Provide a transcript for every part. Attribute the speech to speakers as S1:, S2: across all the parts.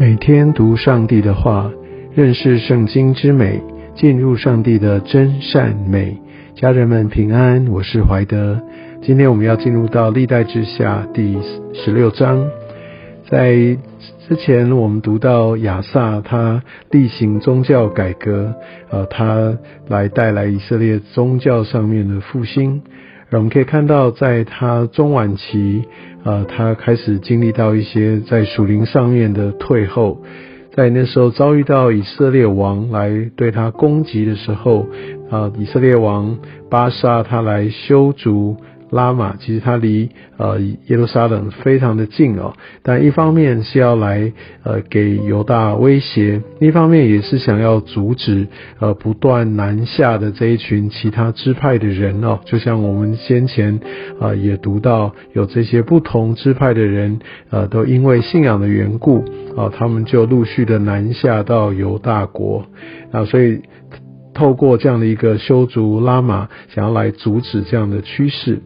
S1: 每天读上帝的话，认识圣经之美，进入上帝的真善美。家人们平安，我是怀德。今天我们要进入到历代之下第十六章。在之前我们读到亚萨他例行宗教改革，呃，他来带来以色列宗教上面的复兴。我们可以看到，在他中晚期，呃，他开始经历到一些在属灵上面的退后，在那时候遭遇到以色列王来对他攻击的时候，啊，以色列王巴沙他来修筑。拉玛其实它离呃耶路撒冷非常的近哦，但一方面是要来呃给犹大威胁，一方面也是想要阻止呃不断南下的这一群其他支派的人哦，就像我们先前啊也读到有这些不同支派的人呃都因为信仰的缘故啊，他们就陆续的南下到犹大国。啊，所以透过这样的一个修筑拉玛，想要来阻止这样的趋势。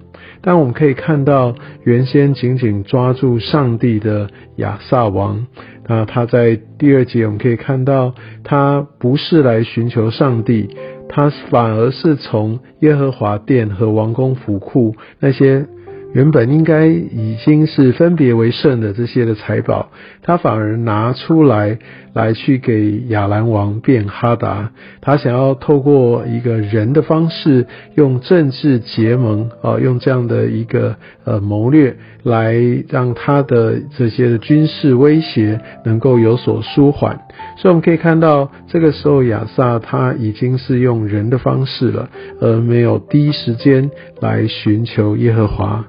S1: 但我们可以看到，原先紧紧抓住上帝的亚萨王，那他在第二节我们可以看到，他不是来寻求上帝，他反而是从耶和华殿和王宫府库那些。原本应该已经是分别为圣的这些的财宝，他反而拿出来来去给亚兰王变哈达，他想要透过一个人的方式，用政治结盟啊，用这样的一个呃谋略，来让他的这些的军事威胁能够有所舒缓。所以我们可以看到，这个时候亚萨他已经是用人的方式了，而没有第一时间来寻求耶和华。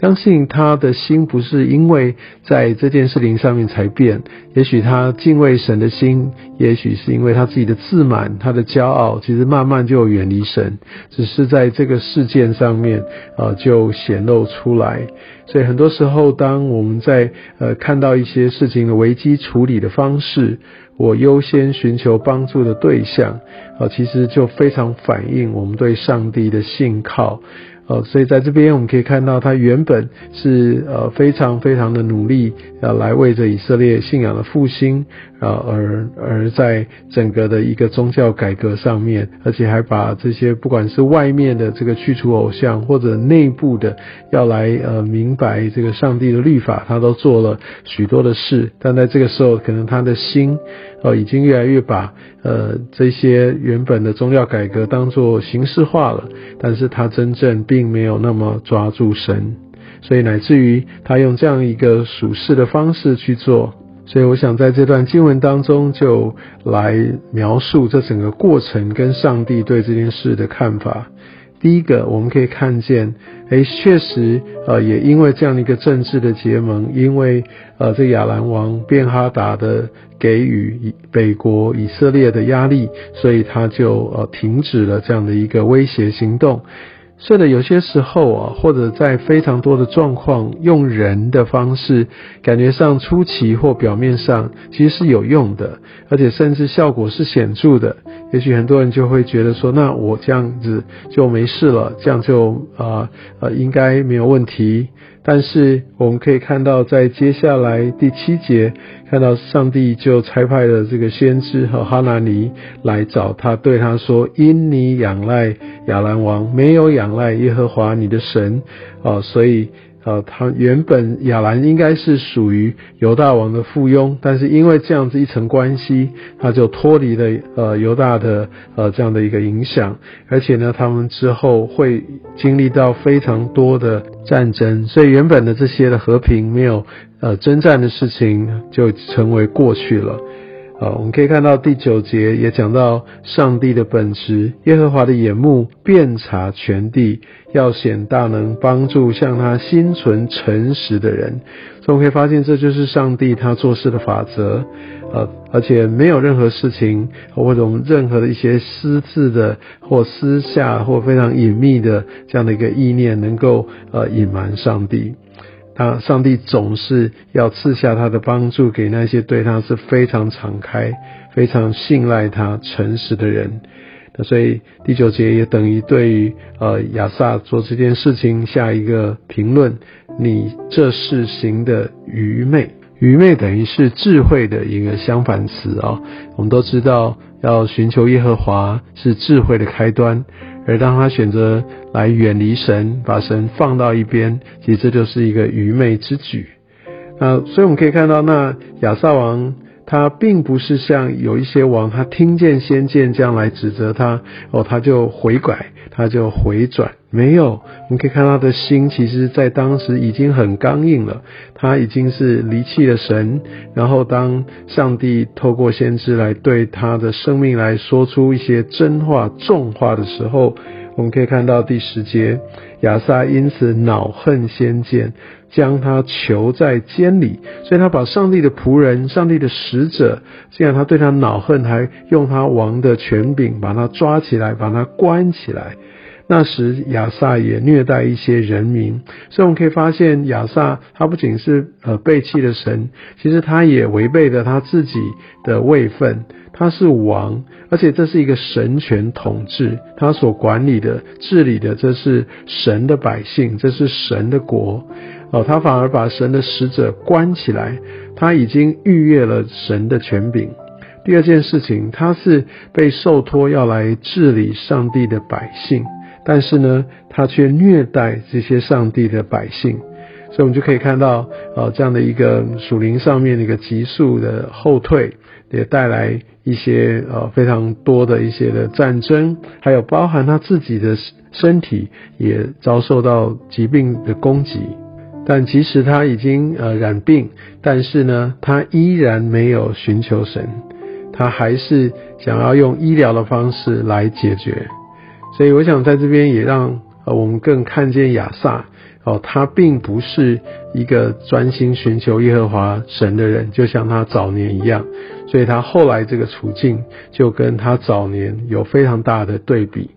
S1: 相信他的心不是因为在这件事情上面才变，也许他敬畏神的心，也许是因为他自己的自满、他的骄傲，其实慢慢就远离神，只是在这个事件上面，呃，就显露出来。所以很多时候，当我们在呃看到一些事情的危机处理的方式，我优先寻求帮助的对象，啊，其实就非常反映我们对上帝的信靠。呃，所以在这边我们可以看到，他原本是呃非常非常的努力，要来为着以色列信仰的复兴，呃而而在整个的一个宗教改革上面，而且还把这些不管是外面的这个去除偶像，或者内部的要来呃明白这个上帝的律法，他都做了许多的事。但在这个时候，可能他的心呃已经越来越把呃这些原本的宗教改革当做形式化了，但是他真正。并没有那么抓住神，所以乃至于他用这样一个属世的方式去做。所以我想在这段经文当中，就来描述这整个过程跟上帝对这件事的看法。第一个，我们可以看见，哎，确实，呃，也因为这样的一个政治的结盟，因为呃，这亚兰王便哈达的给予北国以色列的压力，所以他就呃停止了这样的一个威胁行动。是的，有些时候啊，或者在非常多的状况，用人的方式，感觉上出奇或表面上其实是有用的，而且甚至效果是显著的。也许很多人就会觉得说，那我这样子就没事了，这样就啊呃应该没有问题。但是我们可以看到，在接下来第七节，看到上帝就差派了这个先知和哈拿尼来找他，对他说：“因你仰赖亚兰王，没有仰赖耶和华你的神，啊，所以。”呃，他原本亚兰应该是属于犹大王的附庸，但是因为这样子一层关系，他就脱离了呃犹大的呃这样的一个影响，而且呢，他们之后会经历到非常多的战争，所以原本的这些的和平没有呃征战的事情就成为过去了。我们可以看到第九节也讲到上帝的本质，耶和华的眼目遍察全地，要显大能，帮助向他心存诚实的人。所以我们可以发现，这就是上帝他做事的法则。呃，而且没有任何事情或者我们任何的一些私自的或私下或非常隐秘的这样的一个意念，能够呃隐瞒上帝。他上帝总是要赐下他的帮助给那些对他是非常敞开、非常信赖他、诚实的人。那所以第九节也等于对于呃亚萨做这件事情下一个评论：你这事行的愚昧。愚昧等于是智慧的一个相反词啊。我们都知道，要寻求耶和华是智慧的开端，而当他选择来远离神，把神放到一边，其实这就是一个愚昧之举。那所以我们可以看到，那亚萨王。他并不是像有一些王，他听见先见这样来指责他，哦，他就悔改，他就回转。没有，我们可以看他的心，其实在当时已经很刚硬了，他已经是离弃了神。然后当上帝透过先知来对他的生命来说出一些真话、重话的时候，我们可以看到第十节，亚撒因此恼恨先见。将他囚在监里，所以他把上帝的仆人、上帝的使者，这样他对他恼恨，还用他王的权柄把他抓起来，把他关起来。那时亚萨也虐待一些人民，所以我们可以发现亚萨他不仅是呃背弃了神，其实他也违背了他自己的位分。他是王，而且这是一个神权统治，他所管理的、治理的，这是神的百姓，这是神的国。哦，他反而把神的使者关起来，他已经逾越了神的权柄。第二件事情，他是被受托要来治理上帝的百姓，但是呢，他却虐待这些上帝的百姓，所以我们就可以看到，呃，这样的一个属灵上面的一个急速的后退，也带来一些呃非常多的一些的战争，还有包含他自己的身体也遭受到疾病的攻击。但即使他已经呃染病，但是呢，他依然没有寻求神，他还是想要用医疗的方式来解决。所以我想在这边也让呃我们更看见亚萨哦，他并不是一个专心寻求耶和华神的人，就像他早年一样。所以他后来这个处境就跟他早年有非常大的对比。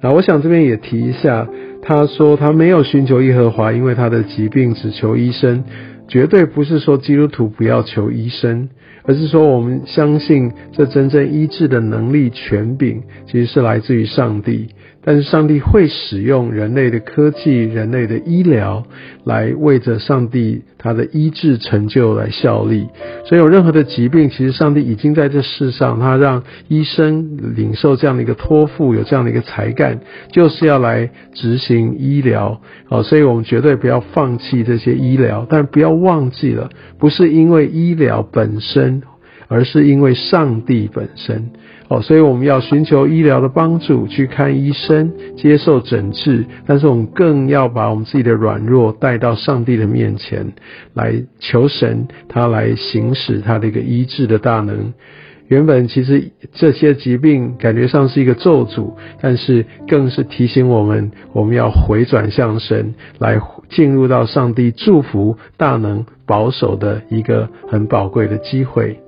S1: 那我想这边也提一下。他说他没有寻求耶和华，因为他的疾病只求医生，绝对不是说基督徒不要求医生，而是说我们相信这真正医治的能力权柄，其实是来自于上帝。但是上帝会使用人类的科技、人类的医疗，来为着上帝他的医治成就来效力。所以有任何的疾病，其实上帝已经在这世上，他让医生领受这样的一个托付，有这样的一个才干，就是要来执行医疗。哦，所以我们绝对不要放弃这些医疗，但不要忘记了，不是因为医疗本身。而是因为上帝本身哦，所以我们要寻求医疗的帮助，去看医生，接受诊治。但是我们更要把我们自己的软弱带到上帝的面前，来求神，他来行使他的一个医治的大能。原本其实这些疾病感觉上是一个咒诅，但是更是提醒我们，我们要回转向神，来进入到上帝祝福、大能、保守的一个很宝贵的机会。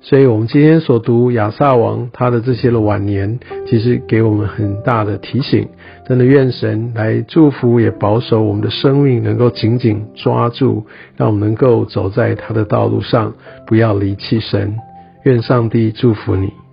S1: 所以，我们今天所读亚萨王他的这些的晚年，其实给我们很大的提醒。真的，愿神来祝福，也保守我们的生命，能够紧紧抓住，让我们能够走在他的道路上，不要离弃神。愿上帝祝福你。